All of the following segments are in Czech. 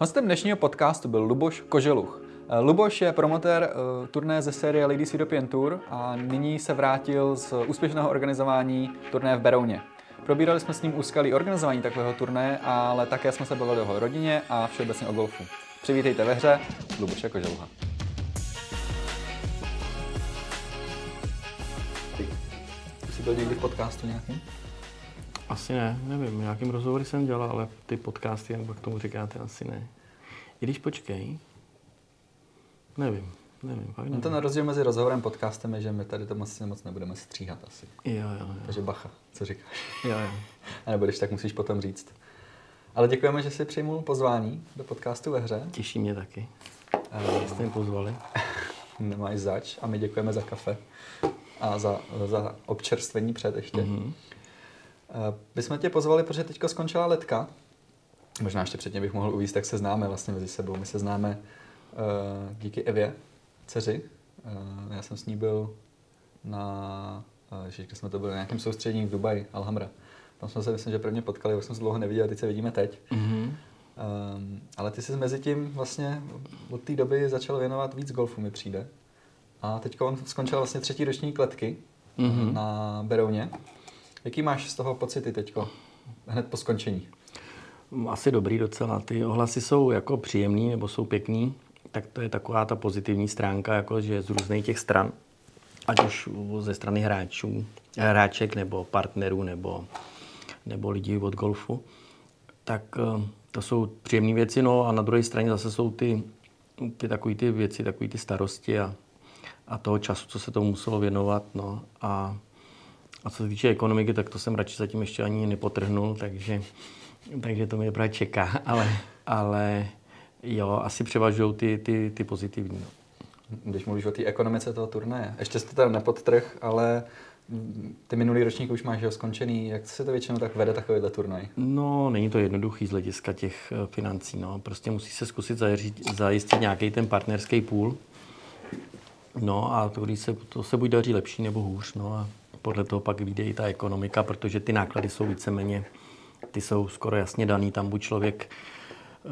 Hostem dnešního podcastu byl Luboš Koželuch. Eh, Luboš je promotér uh, turné ze série Ladies European Tour a nyní se vrátil z úspěšného organizování turné v Berouně. Probírali jsme s ním úskalí organizování takového turné, ale také jsme se bavili o jeho rodině a všeobecně o golfu. Přivítejte ve hře Luboše Koželuha. Ty jsi byl někdy v podcastu nějakým? Asi ne, nevím. Nějakým rozhovory jsem dělal, ale ty podcasty, jak k tomu říkáte, asi ne. I když počkej, nevím, nevím, fakt nevím. No ten rozdíl mezi rozhovorem a podcastem je, že my tady to moc, moc nebudeme stříhat asi. Jo, jo, jo. Takže bacha, co říkáš? Jo, jo. A nebo když tak musíš potom říct. Ale děkujeme, že jsi přijmul pozvání do podcastu ve hře. Těší mě taky. Že jste mě pozvali. Nemáš zač a my děkujeme za kafe a za, za občerstvení před ještě. Mm-hmm. Mhm. My jsme tě pozvali, protože teďko skončila letka. Možná ještě předtím bych mohl uvíct, jak se známe vlastně mezi sebou. My se známe uh, díky Evě, dceři. Uh, já jsem s ní byl na, uh, kde jsme to byli, na nějakém soustředění v Dubaji, Alhambra. Tam jsme se, myslím, že prvně potkali, už jsme se dlouho neviděli, teď se vidíme teď. Mhm. Um, ale ty jsi mezi tím vlastně od té doby začal věnovat víc golfu, mi přijde. A teď on skončil vlastně třetí ročník letky Mhm. na Berouně. Jaký máš z toho pocity teďko, hned po skončení? Asi dobrý docela. Ty ohlasy jsou jako příjemný nebo jsou pěkný, tak to je taková ta pozitivní stránka, jako že z různých těch stran, ať už ze strany hráčů, hráček nebo partnerů nebo, nebo lidí od golfu, tak eh, to jsou příjemné věci, no a na druhé straně zase jsou ty, ty takové ty věci, takové ty starosti a, a toho času, co se tomu muselo věnovat, no a a co se týče ekonomiky, tak to jsem radši zatím ještě ani nepotrhnul, takže, takže to mě právě čeká. Ale, ale jo, asi převažují ty, ty, ty pozitivní. No. Když mluvíš o té ekonomice toho turnaje. Ještě jste tam nepodtrh, ale ty minulý ročník už máš ho skončený. Jak se to většinou tak vede takovýhle turnaj? no, není to jednoduchý z hlediska těch eh, financí. No. Prostě musí se zkusit zajistit, zajistit nějaký ten partnerský půl. No a to, když se, to se buď daří lepší nebo hůř. No a podle toho pak vyjde i ta ekonomika, protože ty náklady jsou víceméně, ty jsou skoro jasně daný. Tam buď člověk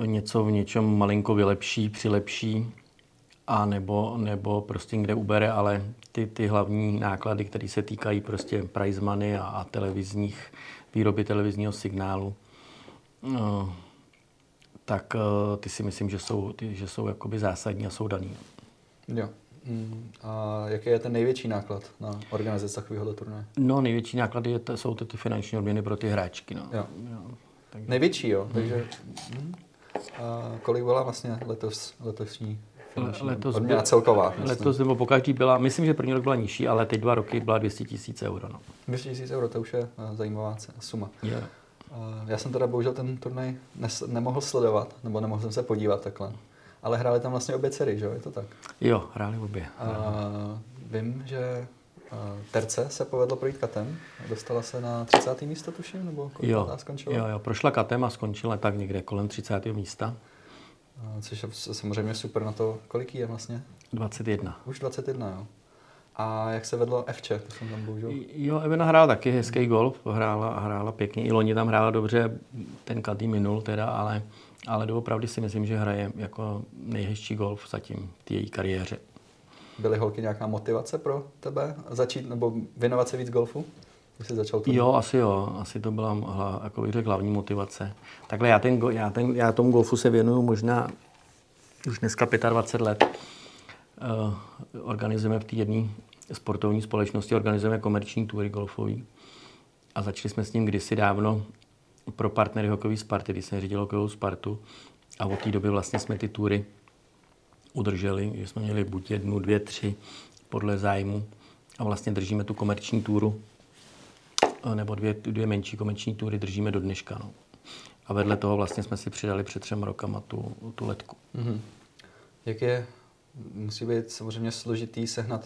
eh, něco v něčem malinko vylepší, přilepší, a nebo, nebo prostě někde ubere, ale ty, ty hlavní náklady, které se týkají prostě prize money a, a televizních, výroby televizního signálu, no, tak eh, ty si myslím, že jsou, ty, že jsou jakoby zásadní a jsou daný. Jo. Mm, A jaký je ten největší náklad na organizaci takového turnaje? No, největší náklady je, to- jsou to ty finanční odměny pro ty hráčky. No. Jo. Jo, takže, Největší, jo. Takže mm. A kolik byla vlastně letos, letošní finanční letos odměna celková? myslím. letos nebo pokaždý byla, myslím, že první rok byla nižší, ale teď dva roky byla 200 tisíc euro. No. 200 000 euro, to už je eh, zajímavá suma. A Já jsem teda bohužel ten turnaj nes- nemohl sledovat, nebo nemohl jsem se podívat takhle. Ale hráli tam vlastně obě dcery, že jo? Je to tak? jo, hráli obě. A vím, že Terce se povedlo projít katem. Dostala se na 30. místo, tuším, nebo kolik Jo, skončila? jo, jo, prošla katem a skončila tak někde kolem 30. místa. A, Což je samozřejmě super na to, kolik je vlastně? 21. Už 21, jo. A jak se vedlo Fče, to jsem tam bohužel. Jo, Evena hrála taky hezký golf, hrála hrála pěkně. I loni tam hrála dobře, ten katý minul teda, ale, ale doopravdy si myslím, že hraje jako nejhezčí golf zatím v té její kariéře. Byly holky nějaká motivace pro tebe začít nebo věnovat se víc golfu? Když jsi začal turnaj? Jo, asi jo, asi to byla, jako bych řekl, hlavní motivace. Takhle já, ten, já, ten, já tomu golfu se věnuju možná už dneska 25 let. Uh, organizujeme v té jedné sportovní společnosti, organizujeme komerční tury golfový. A začali jsme s ním kdysi dávno pro partnery hokejové Sparty, když jsem řídil hokejovou Spartu. A od té doby vlastně jsme ty tury udrželi, že jsme měli buď jednu, dvě, tři podle zájmu. A vlastně držíme tu komerční túru nebo dvě, dvě menší komerční tury držíme do dneška. No. A vedle toho vlastně jsme si přidali před třema rokama tu, tu letku. Mhm. Jak je, musí být samozřejmě složitý sehnat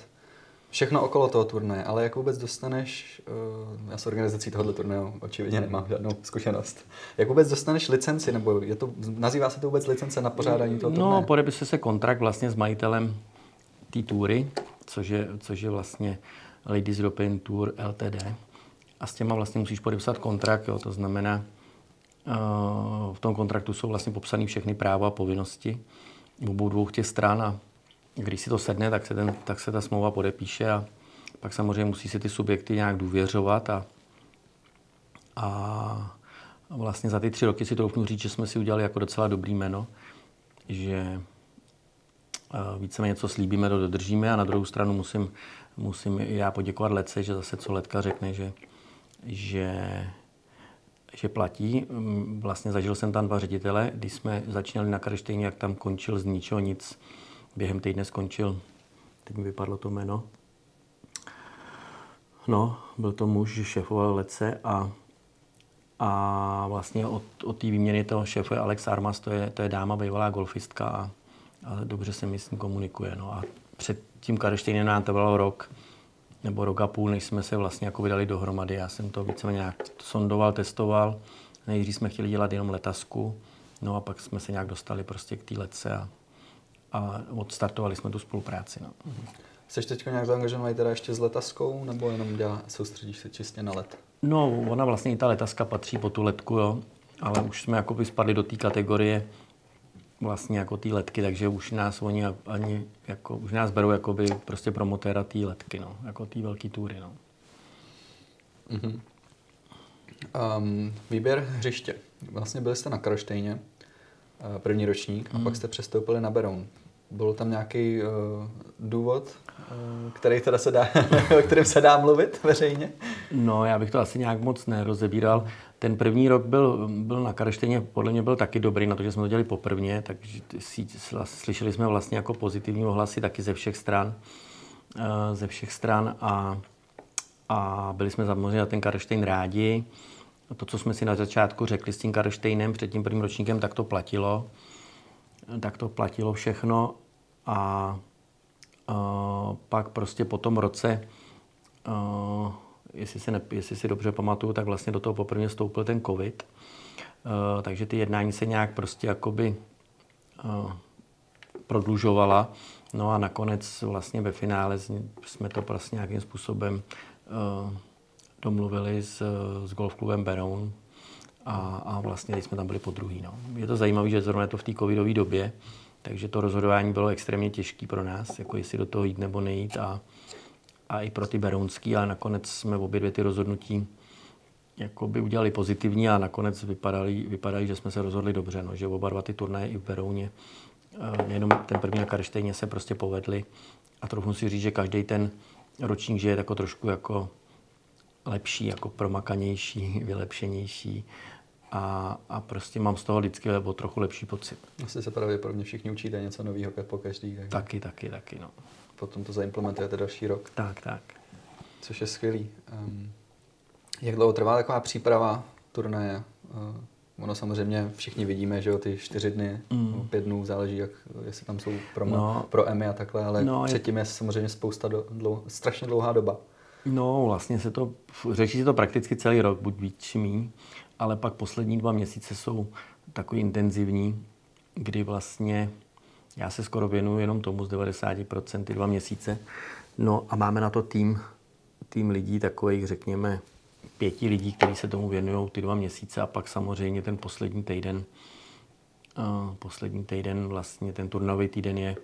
všechno okolo toho turnaje, ale jak vůbec dostaneš, uh, já s organizací tohoto turnaje očividně nemám žádnou zkušenost, jak vůbec dostaneš licenci, nebo je to, nazývá se to vůbec licence na pořádání toho No, turnaje? podepise se kontrakt vlastně s majitelem té tury, což je, což je vlastně Ladies European Tour LTD. A s těma vlastně musíš podepsat kontrakt, jo, to znamená, v tom kontraktu jsou vlastně popsané všechny práva a povinnosti obou dvou těch stran a když si to sedne, tak se, ten, tak se ta smlouva podepíše a pak samozřejmě musí si ty subjekty nějak důvěřovat a, a vlastně za ty tři roky si troufnu říct, že jsme si udělali jako docela dobrý jméno, že víceméně něco slíbíme, to dodržíme a na druhou stranu musím, musím já poděkovat Lece, že zase co Letka řekne, že, že, že platí. Vlastně zažil jsem tam dva ředitele, když jsme začínali na Karštejně, jak tam končil z ničeho nic. Během týdne skončil, teď mi vypadlo to jméno, No, byl to muž, že šéfoval Lece a, a vlastně od, od té výměny toho šéfuje Alex Armas, to je, to je dáma, bývalá golfistka a, a dobře se mi s ním komunikuje. No a před tím Karštejnem nám to bylo rok, nebo rok a půl, než jsme se vlastně jako vydali dohromady. Já jsem to více nějak sondoval, testoval. Nejdřív jsme chtěli dělat jenom letasku, no a pak jsme se nějak dostali prostě k té letce a, a odstartovali jsme tu spolupráci. No. Jsi teď nějak zaangažovaný teda ještě s letaskou, nebo jenom dělá, soustředíš se čistě na let? No, ona vlastně i ta letaska patří po tu letku, jo. Ale už jsme jako spadli do té kategorie vlastně jako té letky, takže už nás oni ani, jako, už nás berou jako by prostě promotéra té letky, no. Jako té velké tury, no. Mm-hmm. Um, výběr hřiště. Vlastně byli jste na Kroštejně, eh, první ročník, mm. a pak mhm. jste přestoupili na Beroun. Byl tam nějaký uh, důvod, uh, který teda se dá, o kterém se dá mluvit veřejně? No, já bych to asi nějak moc nerozebíral. Ten první rok byl, byl na Karštejně, podle mě byl taky dobrý na to, že jsme to dělali poprvně, takže slyšeli jsme vlastně jako pozitivní ohlasy taky ze všech stran. Uh, ze všech stran a, a byli jsme samozřejmě na ten Karštejn rádi. To, co jsme si na začátku řekli s tím Karštejnem před tím prvním ročníkem, tak to platilo tak to platilo všechno a, a pak prostě po tom roce, a, jestli, si ne, jestli si dobře pamatuju, tak vlastně do toho poprvé stoupil ten covid, a, takže ty jednání se nějak prostě jakoby a, prodlužovala. No a nakonec vlastně ve finále jsme to prostě nějakým způsobem a, domluvili s, s golfklubem Beroun, a, a vlastně jsme tam byli po druhý. No. Je to zajímavé, že zrovna je to v té covidové době, takže to rozhodování bylo extrémně těžké pro nás, jako jestli do toho jít nebo nejít a, a i pro ty berounský, ale nakonec jsme obě dvě ty rozhodnutí jako by udělali pozitivní a nakonec vypadali, vypadali, že jsme se rozhodli dobře, no, že oba dva ty turnaje i v Berouně, eh, nejenom ten první na Karštejně se prostě povedli a trochu si říct, že každý ten ročník že je jako trošku jako lepší, jako promakanější, vylepšenější a, a prostě mám z toho vždycky o trochu lepší pocit. Asi se pravděpodobně všichni učíte něco nového po každý. Tak. Taky, taky, taky, no. Potom to zaimplementujete další rok. Tak, tak. Což je skvělý. Um, jak dlouho trvá taková příprava turnaje? Uh, ono samozřejmě všichni vidíme, že jo, ty čtyři dny, mm. pět dnů, záleží, jak, jestli tam jsou pro, no, pro EMI a takhle, ale no, předtím je samozřejmě spousta, do, dlou, strašně dlouhá doba. No, vlastně se to, řeší se to prakticky celý rok, buď víc či míň, ale pak poslední dva měsíce jsou takový intenzivní, kdy vlastně já se skoro věnuju jenom tomu z 90% ty dva měsíce. No a máme na to tým, tým lidí, takových řekněme pěti lidí, kteří se tomu věnují ty dva měsíce a pak samozřejmě ten poslední týden, uh, poslední týden vlastně ten turnový týden je,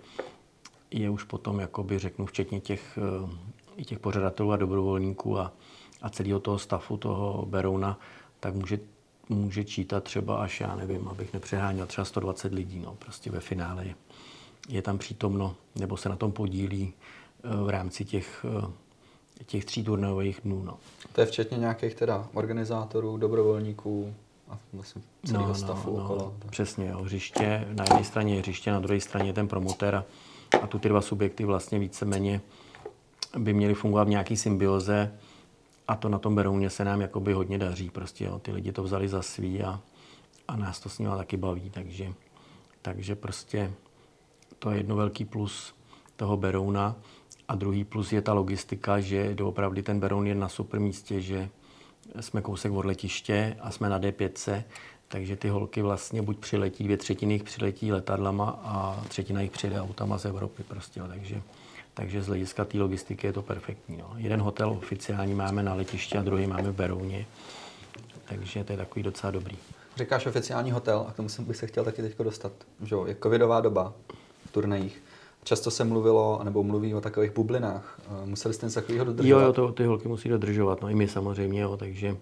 je už potom, jakoby řeknu, včetně těch uh, i těch pořadatelů a dobrovolníků a, a celého toho stafu toho Berouna, tak může, může čítat třeba až, já nevím, abych nepřeháněl, třeba 120 lidí. No, prostě ve finále je, je tam přítomno, nebo se na tom podílí eh, v rámci těch, eh, těch tří turnajových dnů. No. To je včetně nějakých teda organizátorů, dobrovolníků a vlastně celého no, stafu no, okolo. No, přesně, jo. hřiště, na jedné straně je hřiště, na druhé straně je ten promotér a, a tu ty dva subjekty vlastně víceméně by měly fungovat v nějaký symbioze a to na tom Berouně se nám jakoby hodně daří. Prostě jo, ty lidi to vzali za svý a, a nás to s nimi taky baví, takže, takže prostě to je jedno velký plus toho Berouna. A druhý plus je ta logistika, že doopravdy ten Beroun je na super místě, že jsme kousek od letiště a jsme na D5, takže ty holky vlastně buď přiletí, dvě třetiny jich přiletí letadlama a třetina jich přijede autama z Evropy prostě, takže takže z hlediska té logistiky je to perfektní. No. Jeden hotel oficiální máme na letišti a druhý máme v Berouně. Takže to je takový docela dobrý. říkáš oficiální hotel a k tomu bych se chtěl taky teď dostat. Že jo, je covidová doba v turnajích. Často se mluvilo, nebo mluví o takových bublinách. Eh, museli jste něco takového dodržovat? Jo, jo, to, ty holky musí dodržovat, no i my samozřejmě, jo, takže,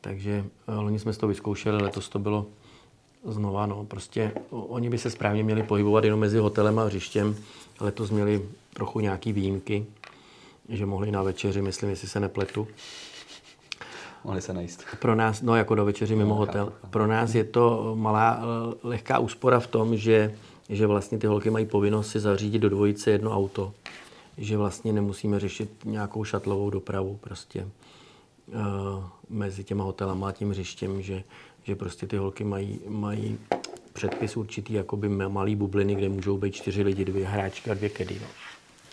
takže eh, loni jsme to vyzkoušeli, letos to bylo znova, no, prostě oni by se správně měli pohybovat jenom mezi hotelem a hřištěm, letos měli trochu nějaký výjimky, že mohli na večeři, myslím, jestli se nepletu. Mohli se najíst. Pro nás, no jako do večeři mimo no, hotel, pro nás je to malá, eh, lehká úspora v tom, že že vlastně ty holky mají povinnost si zařídit do dvojice jedno auto. Že vlastně nemusíme řešit nějakou šatlovou dopravu prostě uh, mezi těma hotelama a tím hřištěm, že, že prostě ty holky mají, mají předpis určitý jakoby malý bubliny, kde můžou být čtyři lidi, dvě hráčky a dvě kedy. No.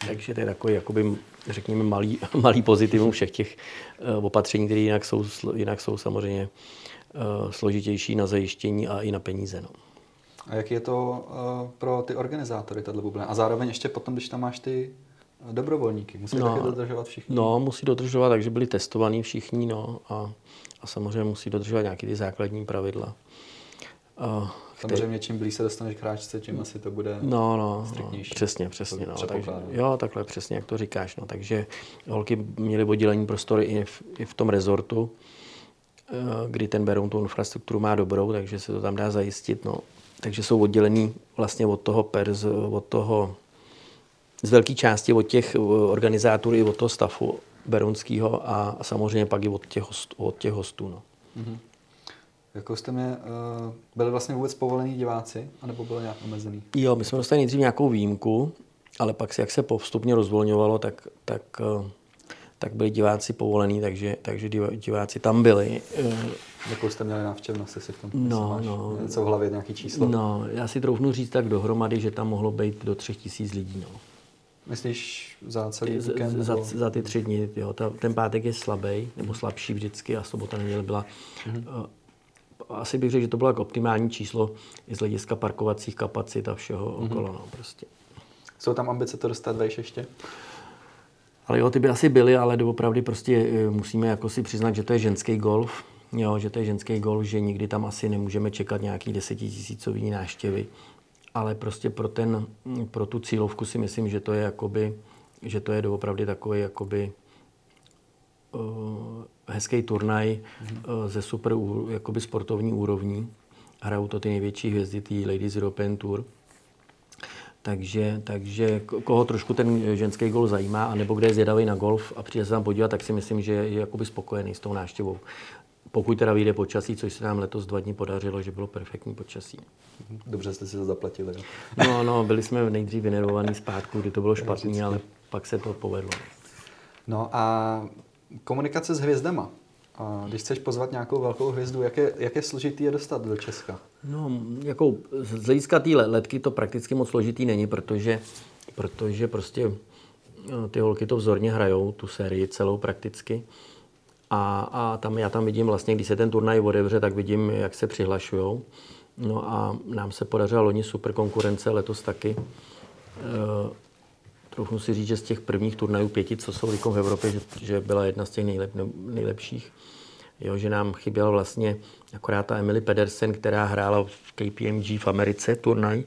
Takže to je takový, jakoby, řekněme, malý, malý pozitivum všech těch uh, opatření, které jinak jsou, jinak jsou samozřejmě uh, složitější na zajištění a i na peníze. No. A jak je to uh, pro ty organizátory, tato bublina? A zároveň ještě potom, když tam máš ty dobrovolníky, musí no, taky dodržovat všichni? No, musí dodržovat, takže byli testovaní všichni, no, a, a samozřejmě musí dodržovat nějaké ty základní pravidla. Uh, Samozřejmě, čím blíž se dostaneš k hráčce, tím asi to bude no, no, no přesně, přesně. No, takže, jo, takhle přesně, jak to říkáš. No, takže holky měly oddělení prostory i v, i v tom rezortu, eh, kdy ten Beroun tu infrastrukturu má dobrou, takže se to tam dá zajistit. No, takže jsou oddělený vlastně od toho pers, od toho z velké části od těch eh, organizátorů i od toho stafu berunského a, a samozřejmě pak i od těch, host, od těch hostů. No. Mm-hmm. Jako jste mě, uh, byli vlastně vůbec povolení diváci, anebo bylo nějak omezený? Jo, my jsme dostali nejdřív nějakou výjimku, ale pak, jak se postupně rozvolňovalo, tak, tak uh, tak byli diváci povolení, takže, takže diváci tam byli. Jakou jste měli návštěvnost, jestli v tom no, máš no, něco v hlavě, nějaký číslo? No, já si troufnu říct tak dohromady, že tam mohlo být do třech tisíc lidí. No. Myslíš za celý víkend? Za, za ty tři dny, jo. Ta, ten pátek je slabý, nebo slabší vždycky a sobota neděle byla. Mm-hmm. Asi bych řekl, že to bylo jako optimální číslo i z hlediska parkovacích kapacit a všeho mm-hmm. okolo. No, prostě. Jsou tam ambice to dostat vejš ještě? Ale jo, ty by asi byly, ale doopravdy prostě eh, musíme jako si přiznat, že to je ženský golf. Jo, že to je ženský golf, že nikdy tam asi nemůžeme čekat nějaký desetitisícový náštěvy. Ale prostě pro, ten, pro tu cílovku si myslím, že to je jakoby, že to je doopravdy takový jakoby uh, hezký turnaj uh, ze super jakoby sportovní úrovní. Hrajou to ty největší hvězdy, ty Ladies European Tour. Takže, takže koho trošku ten ženský gol zajímá, anebo kde je zvědavý na golf a přijde se tam podívat, tak si myslím, že je jakoby spokojený s tou návštěvou. Pokud teda vyjde počasí, což se nám letos dva dny podařilo, že bylo perfektní počasí. Dobře jste si to zaplatili. No, no, byli jsme nejdřív vynervovaní zpátku, kdy to bylo špatný, ale pak se to povedlo. No a komunikace s hvězdama. A když chceš pozvat nějakou velkou hvězdu, jak je, jak je složitý je dostat do Česka? No, jako z hlediska té letky to prakticky moc složitý není, protože, protože prostě eh, ty holky to vzorně hrajou, tu sérii celou prakticky. A, a tam, já tam vidím vlastně, když se ten turnaj odevře, tak vidím, jak se přihlašují. No a nám se podařila loni super konkurence, letos taky. E, troufnu si říct, že z těch prvních turnajů pěti, co jsou v Evropě, že, že byla jedna z těch nejlep, nejlepších. Jo, že nám chyběla vlastně akorát ta Emily Pedersen, která hrála v KPMG v Americe turnaj.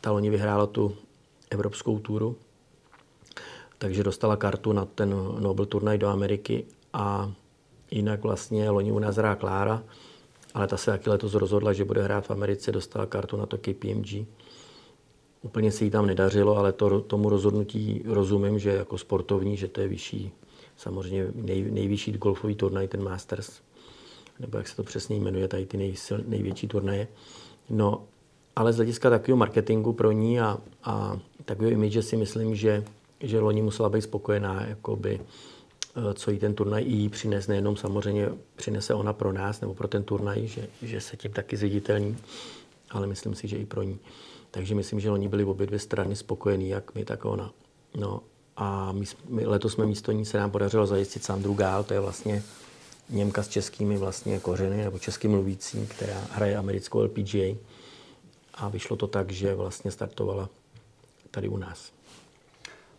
Ta loni vyhrála tu evropskou túru, takže dostala kartu na ten Nobel turnaj do Ameriky a jinak vlastně loni u nás hrá Klára, ale ta se taky letos rozhodla, že bude hrát v Americe, dostala kartu na to KPMG. Úplně se jí tam nedařilo, ale to, tomu rozhodnutí rozumím, že jako sportovní, že to je vyšší, samozřejmě nej, nejvyšší golfový turnaj, ten Masters, nebo jak se to přesně jmenuje, tady ty nejsil, největší turnaje. No, ale z hlediska takového marketingu pro ní a, a takového image si myslím, že, že loni musela být spokojená, jakoby, co jí ten turnaj i jí přines, nejenom samozřejmě přinese ona pro nás nebo pro ten turnaj, že, že se tím taky zviditelní, ale myslím si, že i pro ní. Takže myslím, že oni byli obě dvě strany spokojení, jak my, tak ona. No a my, my letos jsme místo ní se nám podařilo zajistit Sandru Gál, to je vlastně Němka s českými vlastně kořeny, nebo českým mluvící, která hraje americkou LPGA. A vyšlo to tak, že vlastně startovala tady u nás.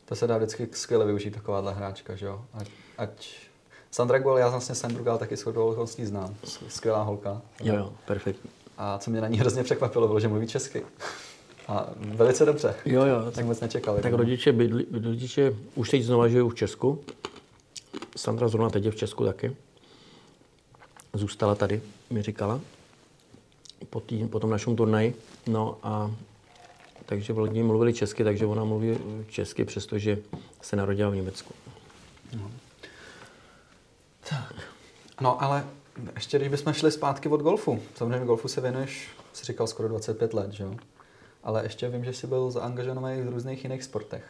To se dá vždycky skvěle využít, takováhle hráčka, že jo? Ať, ať Sandra Guel, já vlastně jsem Brugal taky shodou okolností znám. Skvělá holka. Jo, jo, perfektní. A co mě na ní hrozně překvapilo, bylo, že mluví česky. A velice dobře. Jo, jo. Tak moc nečekal. Tak rodiče, bydli, rodiče už teď znova žijou v Česku. Sandra zrovna teď je v Česku taky. Zůstala tady, mi říkala, po, tý, po tom našem turnaji. No a takže v lodi mluvili česky, takže ona mluví česky, přestože se narodila v Německu. No. Tak. No ale ještě když bychom šli zpátky od golfu. Samozřejmě golfu se věnuješ, jsi říkal, skoro 25 let, že jo? Ale ještě vím, že jsi byl zaangažovaný v různých jiných sportech.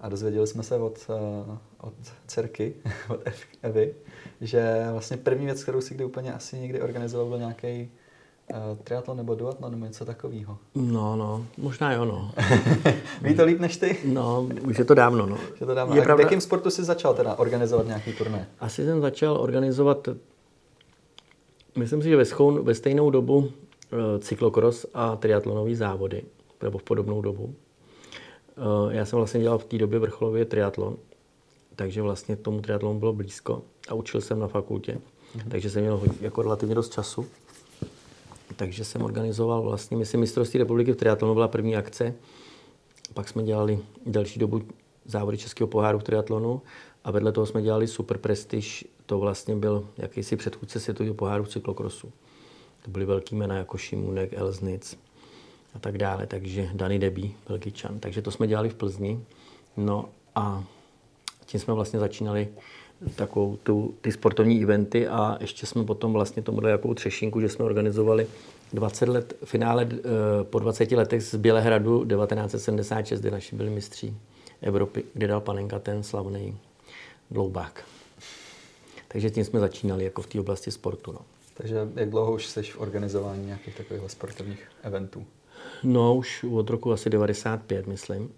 A dozvěděli jsme se od, uh, od dcerky, od Evy, že vlastně první věc, kterou si kdy úplně asi někdy organizoval, byl nějaký uh, triatlon nebo duatlon nebo něco takového. No, no, možná jo, no. Ví to líp než ty? No, už je to dávno, no. Je to dávno. Je A pravda... v jakém sportu jsi začal teda organizovat nějaký turné? Asi jsem začal organizovat, myslím si, že ve, schoun, ve stejnou dobu uh, cyklokros a triatlonové závody, nebo v podobnou dobu. Uh, já jsem vlastně dělal v té době vrcholově triatlon, takže vlastně tomu triatlonu bylo blízko a učil jsem na fakultě, mm-hmm. takže jsem měl jako relativně dost času takže jsem organizoval vlastně, myslím, mistrovství republiky v triatlonu byla první akce. Pak jsme dělali další dobu závody Českého poháru v triatlonu a vedle toho jsme dělali Super Prestige, to vlastně byl jakýsi předchůdce světového poháru v cyklokrosu. To byly velký jména jako Šimunek, Elznic a tak dále, takže Dani Debí, Belgičan. Takže to jsme dělali v Plzni. No a tím jsme vlastně začínali takovou tu, ty sportovní eventy a ještě jsme potom vlastně tomu dali jakou třešinku, že jsme organizovali 20 let, finále eh, po 20 letech z Bělehradu 1976, kde naši byli mistří Evropy, kde dal Panenka ten slavný dloubák. Takže tím jsme začínali jako v té oblasti sportu. No. Takže jak dlouho už jsi v organizování nějakých takových sportovních eventů? No, už od roku asi 95, myslím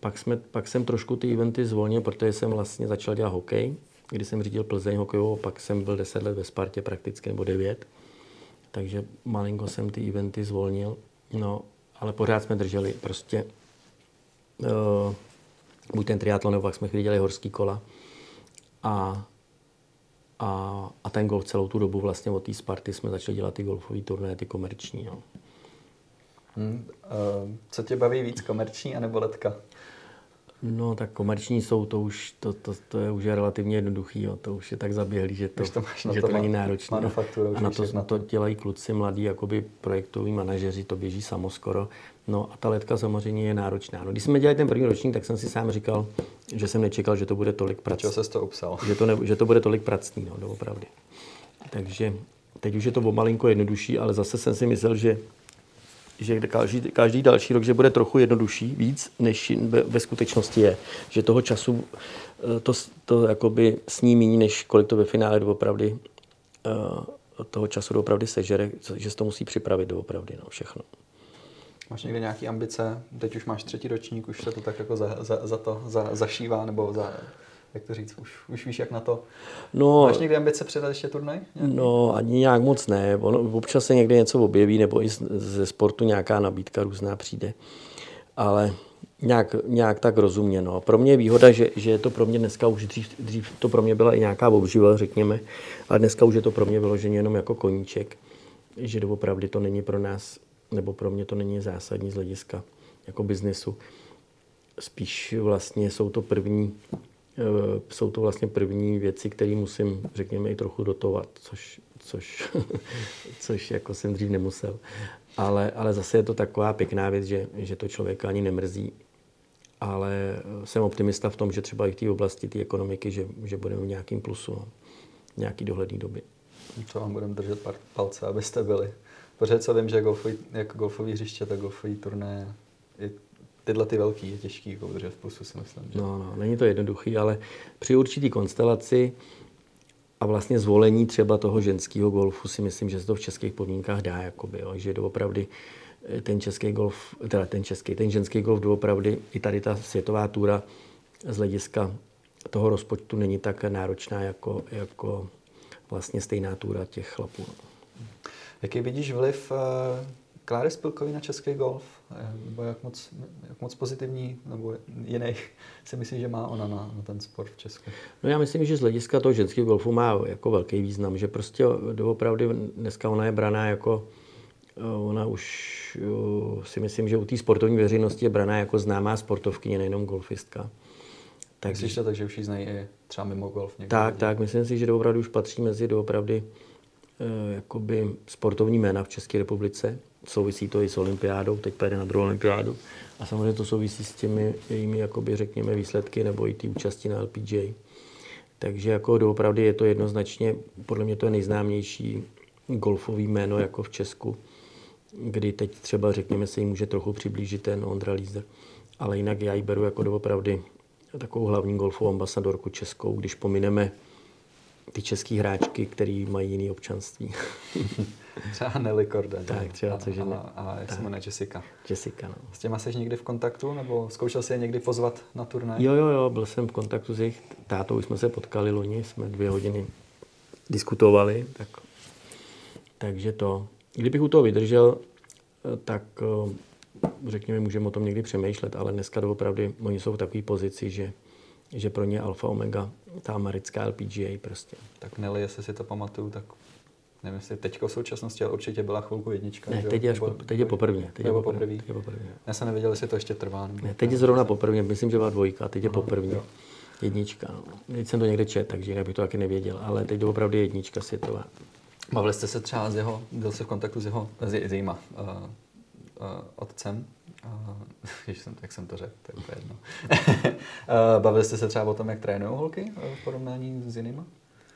pak, jsme, pak jsem trošku ty eventy zvolnil, protože jsem vlastně začal dělat hokej, kdy jsem řídil Plzeň hokejovou, pak jsem byl 10 let ve Spartě prakticky, nebo 9. Takže malinko jsem ty eventy zvolnil. No, ale pořád jsme drželi prostě uh, buď ten triatlon, nebo pak jsme chvíli dělali horský kola. A, a, a ten golf celou tu dobu vlastně od té Sparty jsme začali dělat ty golfové turné, ty komerční. No. Hmm, uh, co tě baví víc, komerční anebo letka? No, tak komerční jsou, to už, to, to, to je už je relativně jednoduchý, jo. to už je tak zaběhlý, že to, to, máš že to, to není náročné. A na to, na to dělají kluci, mladí, jakoby projektoví manažeři, to běží samo skoro. No a ta letka samozřejmě je náročná. No, když jsme dělali ten první ročník, tak jsem si sám říkal, že jsem nečekal, že to bude tolik pracný. Čeho se to upsal? Že to, ne, že to bude tolik pracný, no, doopravdy. Takže teď už je to o malinko jednodušší, ale zase jsem si myslel, že že každý, každý další rok, že bude trochu jednodušší víc, než ve, skutečnosti je. Že toho času eh, to, to jakoby sní méně, než kolik to ve finále doopravdy uh, toho času doopravdy sežere, že se to musí připravit doopravdy, no, všechno. Máš někde nějaké ambice? Teď už máš třetí ročník, už se to tak jako za, za, za to za, zašívá, nebo za, jak to říct, už, už víš jak na to. No, Máš někdy ambice předat ještě turnaj? Nějaký? No, ani nějak moc ne. Ono, občas se někde něco objeví, nebo i ze sportu nějaká nabídka různá přijde. Ale nějak, nějak tak rozumně. No. Pro mě je výhoda, že, že je to pro mě dneska už dřív, dřív to pro mě byla i nějaká obživa, řekněme, ale dneska už je to pro mě vyloženě jenom jako koníček, že doopravdy to není pro nás, nebo pro mě to není zásadní z hlediska jako biznesu. Spíš vlastně jsou to první jsou to vlastně první věci, které musím, řekněme, i trochu dotovat, což, což, což jako jsem dřív nemusel. Ale, ale zase je to taková pěkná věc, že, že to člověka ani nemrzí. Ale jsem optimista v tom, že třeba i v té oblasti té ekonomiky, že, že budeme v nějakým plusu, no. nějaký dohledný doby. To vám budeme držet palce, abyste byli. Protože co vím, že golfový, jako golfový hřiště, tak golfový turné i tyhle ty velký je těžký jako udržet v plusu, si myslím. Že? No, no, není to jednoduchý, ale při určitý konstelaci a vlastně zvolení třeba toho ženského golfu si myslím, že se to v českých podmínkách dá, jakoby, jo, že doopravdy eh, ten český golf, teda ten český, ten ženský golf doopravdy, i tady ta světová túra z hlediska toho rozpočtu není tak náročná jako, jako vlastně stejná túra těch chlapů. No. Jaký vidíš vliv eh, Kláry Spilkový na český golf? Nebo jak moc, jak moc pozitivní nebo jiný si myslíš, že má ona na, na ten sport v Česku? No já myslím, že z hlediska toho ženského golfu má jako velký význam, že prostě doopravdy dneska ona je braná jako Ona už si myslím, že u té sportovní veřejnosti je braná jako známá sportovkyně, nejenom golfistka. Tak Myslíš to tak, že už ji znají i třeba mimo golf? Tak, tak, myslím si, že opravdu už patří mezi doopravdy eh, jakoby sportovní jména v České republice. Souvisí to i s olympiádou, teď pojede na druhou olympiádu. A samozřejmě to souvisí s těmi jejími, jakoby, řekněme, výsledky nebo i ty účasti na LPGA. Takže jako doopravdy je to jednoznačně, podle mě to je nejznámější golfový jméno jako v Česku kdy teď třeba, řekněme, se jí může trochu přiblížit ten Ondra Lízer. Ale jinak já ji beru jako doopravdy takovou hlavní golfovou ambasadorku českou, když pomineme ty české hráčky, které mají jiné občanství. třeba Nelly Korda. Tak, třeba to, že a, a jak se jmenuje Jessica. Jessica, no. S těma jsi někdy v kontaktu, nebo zkoušel jsi je někdy pozvat na turnaj? Jo, jo, jo, byl jsem v kontaktu s jejich tátou, jsme se potkali loni, jsme dvě hodiny diskutovali, tak, takže to. Kdybych u toho vydržel, tak eh, řekněme, můžeme o tom někdy přemýšlet, ale dneska doopravdy oni jsou v takové pozici, že, že pro ně alfa omega ta americká LPGA prostě. Tak Nelly, jestli si to pamatuju, tak nevím, jestli teďko v současnosti, ale určitě byla chvilku jednička. Ne, teď je, až po, teď je poprvé. Teď je poprvé. Teď je poprvé. Já jsem nevěděl, jestli to ještě trvá. Ne, teď je zrovna poprvé, myslím, že byla dvojka, teď je poprvé. Jednička. No. Teď jsem to někde čet, takže jinak bych to taky nevěděl, ale teď opravdu jednička světová. Bavili jste se třeba s jeho, byl jste v kontaktu s jeho, s, s jejíma uh, uh, otcem, uh, jsem, jak jsem to řekl, to je úplně jedno. uh, bavili jste se třeba o tom, jak trénují holky v porovnání s jinýma?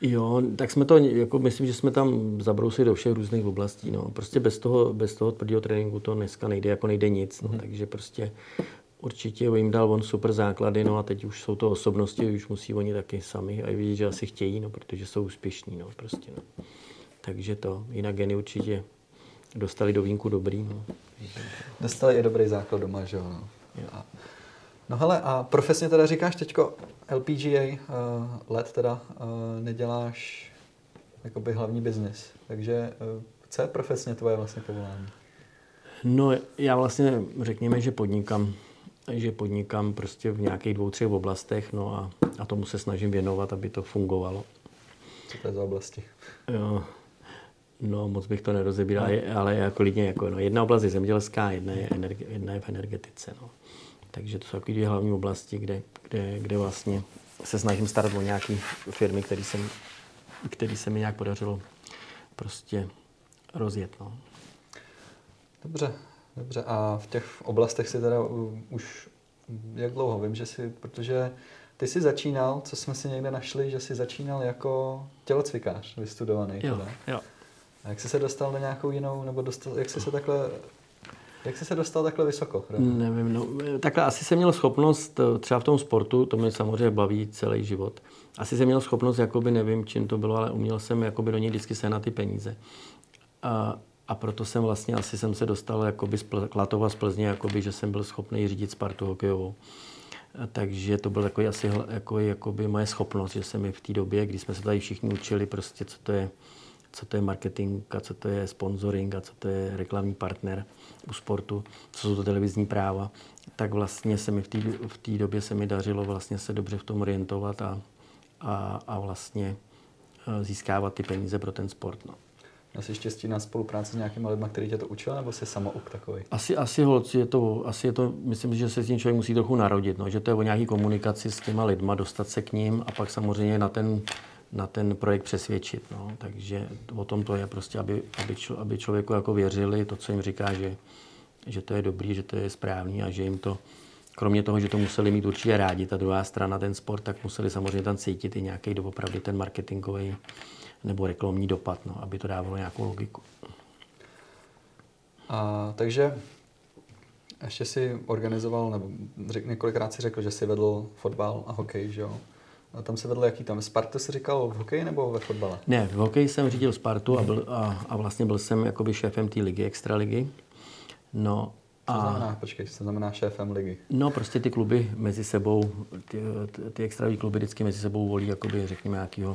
Jo, tak jsme to, jako myslím, že jsme tam zabrousili do všech různých oblastí. No. Prostě bez toho, bez toho tvrdého tréninku to dneska nejde, jako nejde nic. No. Mm-hmm. Takže prostě určitě jim dal on super základy, no a teď už jsou to osobnosti, už musí oni taky sami a vidět, že asi chtějí, no, protože jsou úspěšní, no, prostě, no. Takže to, jinak geny určitě dostali do vínku dobrý. No. Dostali i dobrý základ doma, že jo. No. A, no hele, a profesně teda říkáš teďko LPGA uh, let teda uh, neděláš jakoby hlavní biznis. Takže uh, co je profesně tvoje vlastně povolání? No já vlastně řekněme, že podnikám že podnikám prostě v nějakých dvou, třech oblastech, no a, a tomu se snažím věnovat, aby to fungovalo. Co to je za oblasti? Jo, No, moc bych to nerozebíral, no. ale jako lidně jako, no, jedna oblast je zemědělská, jedna je, energe, jedna je v energetice. No. Takže to jsou takové dvě hlavní oblasti, kde, kde, kde vlastně se snažím starat o nějaké firmy, které se, který se mi nějak podařilo prostě rozjet. No. Dobře, dobře. A v těch oblastech si teda už jak dlouho? Vím, že si, protože ty jsi začínal, co jsme si někde našli, že jsi začínal jako tělocvikář vystudovaný. Jo, jo. A jak jsi se dostal na nějakou jinou, nebo dostal, jak jsi se takhle jak jsi se dostal takhle vysoko? Nevím, no, takhle asi jsem měl schopnost, eh, třeba v tom sportu, to mě samozřejmě baví celý život, asi jsem měl schopnost, jakoby nevím, čím to bylo, ale uměl jsem jakoby do něj vždycky se na ty peníze. A, a proto jsem vlastně, asi jsem se dostal jakoby z Klatova z Plzně, jakoby, že jsem byl schopný řídit Spartu hokejovou. A takže to byl takový asi jako, jakoby moje schopnost, že jsem mi v té době, kdy jsme se tady všichni učili prostě, co to je co to je marketing a co to je sponsoring a co to je reklamní partner u sportu, co jsou to televizní práva, tak vlastně se mi v té v době se mi dařilo vlastně se dobře v tom orientovat a, a, a vlastně e, získávat ty peníze pro ten sport. No. Měl jsi štěstí na spolupráci s nějakými lidmi, kteří tě to učil, nebo jsi samouk takový? Asi, asi holci, je to, asi je to, myslím, že se s tím člověk musí trochu narodit, no, že to je o nějaký komunikaci s těma lidma, dostat se k ním a pak samozřejmě na ten na ten projekt přesvědčit. No. Takže o tom to je prostě, aby, aby, člo, aby člověku jako věřili to, co jim říká, že, že to je dobrý, že to je správný a že jim to, kromě toho, že to museli mít určitě rádi, ta druhá strana, ten sport, tak museli samozřejmě tam cítit i nějaký doopravdy ten marketingový nebo reklamní dopad, no, aby to dávalo nějakou logiku. A, takže ještě si organizoval, nebo řek, několikrát si řekl, že si vedl fotbal a hokej, že jo? A tam se vedl jaký tam? Spartu si říkal v hokeji nebo ve fotbale? Ne, v hokeji jsem řídil Spartu a, byl, a, a vlastně byl jsem jakoby šéfem té ligy, extraligy. No, a... Co znamená, počkej, co znamená šéfem ligy? No prostě ty kluby mezi sebou, ty, ty extraligy kluby vždycky mezi sebou volí, jakoby, řekněme, nějakého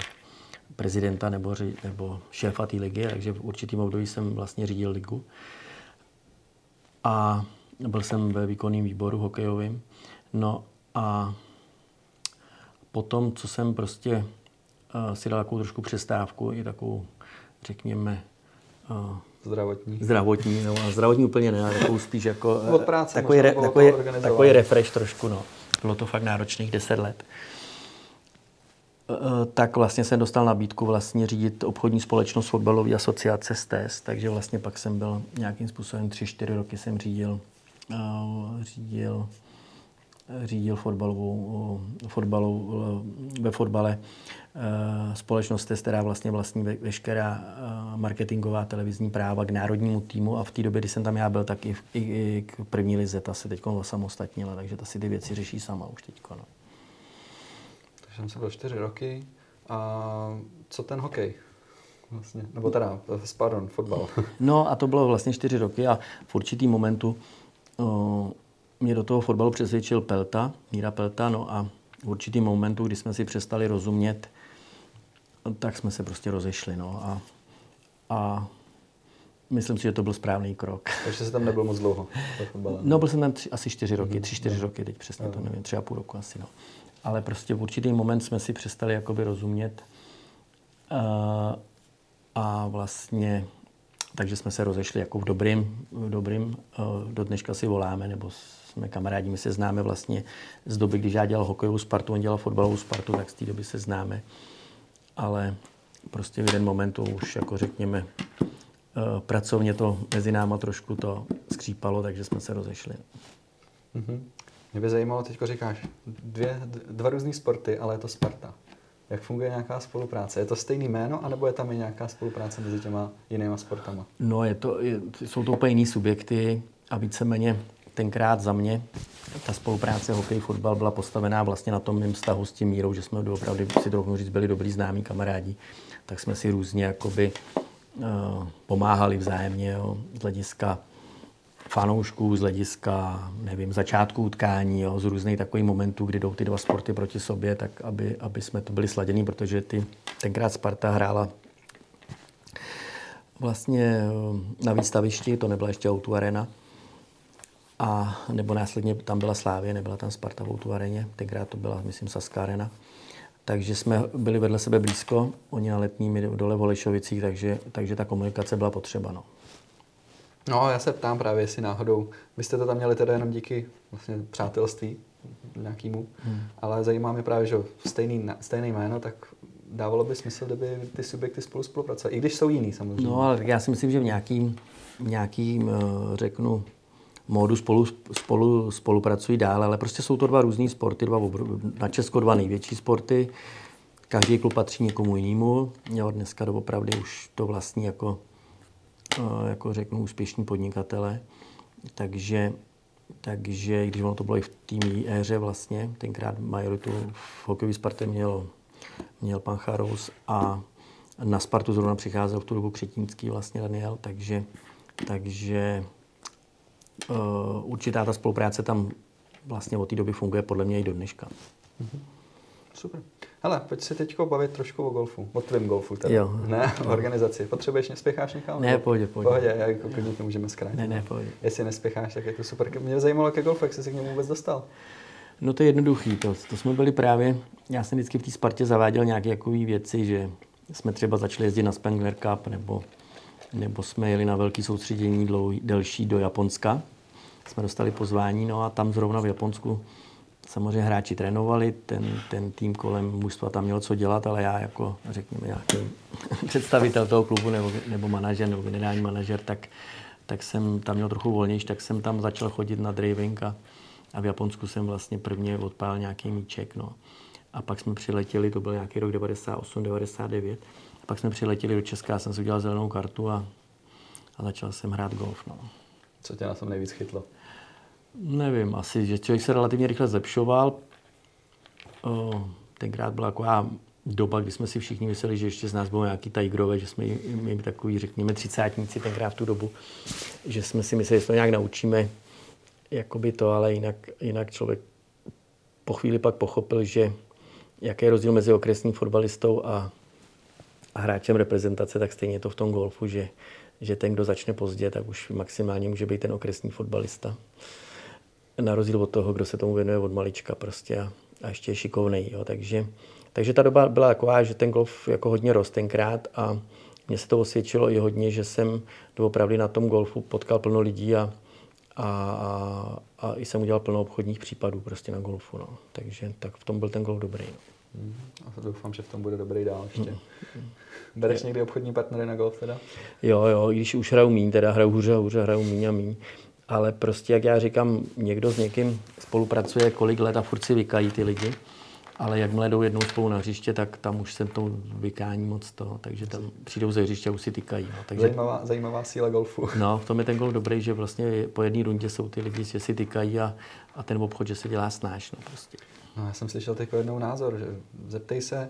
prezidenta nebo, nebo šéfa té ligy, takže v určitým období jsem vlastně řídil ligu. a byl jsem ve výkonném výboru hokejovým. No a potom, co jsem prostě uh, si dal takovou trošku přestávku, i takovou, řekněme, uh, zdravotní. Zdravotní, no a zdravotní úplně ne, ale takovou spíš jako od práce, takový, re, takový, takový refresh trošku, no. Bylo to fakt náročných deset let. Tak vlastně jsem dostal nabídku vlastně řídit obchodní společnost fotbalové asociace STES, takže vlastně pak jsem byl nějakým způsobem tři, čtyři roky jsem řídil, řídil řídil fotbalovou, fotbalovou, ve fotbale společnost, která vlastně vlastní veškerá marketingová televizní práva k národnímu týmu a v té době, kdy jsem tam já byl, tak i, i, i k první lize, ta se teď osamostatnila, takže ta si ty věci řeší sama už teď. No. Takže jsem byl čtyři roky. A co ten hokej? Vlastně, nebo teda, pardon, fotbal. No a to bylo vlastně čtyři roky a v určitý momentu mě do toho fotbalu přesvědčil Pelta, Míra Pelta, no a v určitý momentu, kdy jsme si přestali rozumět, tak jsme se prostě rozešli, no a, a myslím si, že to byl správný krok. Takže jsi tam nebyl moc dlouho No, byl jsem tam tři, asi čtyři roky, tři, čtyři roky, teď přesně to nevím, tři a půl roku asi, no. Ale prostě v určitý moment jsme si přestali jakoby rozumět uh, a vlastně takže jsme se rozešli jako v dobrým, v dobrým. Do dneška si voláme, nebo jsme kamarádi, my se známe vlastně z doby, když já dělal hokejovou Spartu, on dělal fotbalovou Spartu, tak z té doby se známe. Ale prostě v jeden momentu už, jako řekněme, pracovně to mezi náma trošku to skřípalo, takže jsme se rozešli. Mm-hmm. Mě by zajímalo, teď říkáš, dvě, dva různé sporty, ale je to Sparta jak funguje nějaká spolupráce? Je to stejný jméno, anebo je tam i nějaká spolupráce mezi těma jinýma sportama? No, je to, je, jsou to úplně jiný subjekty a víceméně tenkrát za mě ta spolupráce hokej, fotbal byla postavená vlastně na tom mým vztahu s tím Mírou, že jsme opravdu, si trochu říct, byli dobrý známí kamarádi, tak jsme si různě jakoby uh, pomáhali vzájemně jo, z hlediska fanoušků z hlediska, nevím, začátku utkání, jo, z různých takových momentů, kdy jdou ty dva sporty proti sobě, tak aby, aby jsme to byli sladění, protože ty, tenkrát Sparta hrála vlastně eh, na výstavišti, to nebyla ještě Outu Arena, a nebo následně tam byla Slávě, nebyla tam Sparta v Outu Areně, tenkrát to byla, myslím, Saská Arena. Takže jsme byli vedle sebe blízko, oni na letní, dole v Holešovicích, takže, takže ta komunikace byla potřeba. No. No, já se ptám právě, jestli náhodou, vy jste to tam měli teda jenom díky vlastně přátelství nějakému, hmm. ale zajímá mě právě, že stejný, stejný jméno, tak dávalo by smysl, kdyby ty subjekty spolu spolupracovaly, i když jsou jiný samozřejmě. No, ale já si myslím, že v nějakým, nějakým eh, řeknu, módu spolu, spolu, spolupracují dál, ale prostě jsou to dva různý sporty, dva na Česko dva největší sporty, každý klub patří někomu jinému. Jo, dneska doopravdy už to vlastní jako jako řeknu, úspěšní podnikatele. Takže, takže když ono to bylo i v té éře vlastně, tenkrát majoritu v hokejové Spartě měl, měl pan Charous a na Spartu zrovna přicházel v tu dobu Křetínský vlastně Daniel, takže, takže určitá ta spolupráce tam vlastně od té doby funguje podle mě i do dneška. Mm-hmm. Super. Hele, pojď se teď bavit trošku o golfu, o tvém golfu teda. Jo. Ne, o organizaci. Potřebuješ, nespěcháš někam? Ne, pojď, pojď. Pohodě, já jako klidně to můžeme zkrátit. Ne, ne, pojď. Jestli nespěcháš, tak je to super. Mě zajímalo, jak golf, jak jsi se k němu vůbec dostal. No to je jednoduchý, to, to jsme byli právě, já jsem vždycky v té Spartě zaváděl nějaké takové věci, že jsme třeba začali jezdit na Spengler Cup, nebo, nebo jsme jeli na velký soustředění dlouhý, delší do Japonska. Jsme dostali pozvání, no a tam zrovna v Japonsku samozřejmě hráči trénovali, ten, ten tým kolem mužstva tam měl co dělat, ale já jako, řekněme, nějaký představitel toho klubu nebo, nebo manažer nebo generální manažer, tak, tak jsem tam měl trochu volnější, tak jsem tam začal chodit na driving a, a v Japonsku jsem vlastně prvně odpál nějaký míček. No. A pak jsme přiletěli, to byl nějaký rok 98, 99, a pak jsme přiletěli do Česka, jsem si udělal zelenou kartu a, a začal jsem hrát golf. No. Co tě na tom nejvíc chytlo? Nevím, asi, že člověk se relativně rychle zlepšoval. Tenkrát byla taková doba, kdy jsme si všichni mysleli, že ještě z nás bylo nějaký tajgrové, že jsme my takový, řekněme, třicátníci tenkrát v tu dobu, že jsme si mysleli, že to nějak naučíme, jakoby to, ale jinak, jinak člověk po chvíli pak pochopil, že jaký je rozdíl mezi okresním fotbalistou a hráčem reprezentace, tak stejně je to v tom golfu, že, že ten, kdo začne pozdě, tak už maximálně může být ten okresní fotbalista. Na rozdíl od toho, kdo se tomu věnuje od malička prostě a, a ještě je šikovnej. Jo. Takže, takže ta doba byla taková, že ten golf jako hodně rost tenkrát a mně se to osvědčilo i hodně, že jsem doopravdy na tom golfu potkal plno lidí a, a, a, a i jsem udělal plno obchodních případů prostě na golfu. No. Takže tak v tom byl ten golf dobrý. No. A doufám, že v tom bude dobrý dál ještě. Hmm. Bereš někdy obchodní partnery na golf teda? Jo, jo, i když už hraju míň, teda hraju hůře a hůře, hraju míň a míň. Ale prostě, jak já říkám, někdo s někým spolupracuje kolik let a furt si vykají ty lidi. Ale jakmile jdou jednou spolu na hřiště, tak tam už se to vykání moc to, takže tam přijdou ze hřiště a už si tykají. No. Takže, zajímavá, zajímavá síla golfu. No, v tom je ten golf dobrý, že vlastně po jedné rundě jsou ty lidi, že si tykají a, a ten obchod, že se dělá snáš. No, prostě. No, já jsem slyšel teď jednou názor, že zeptej se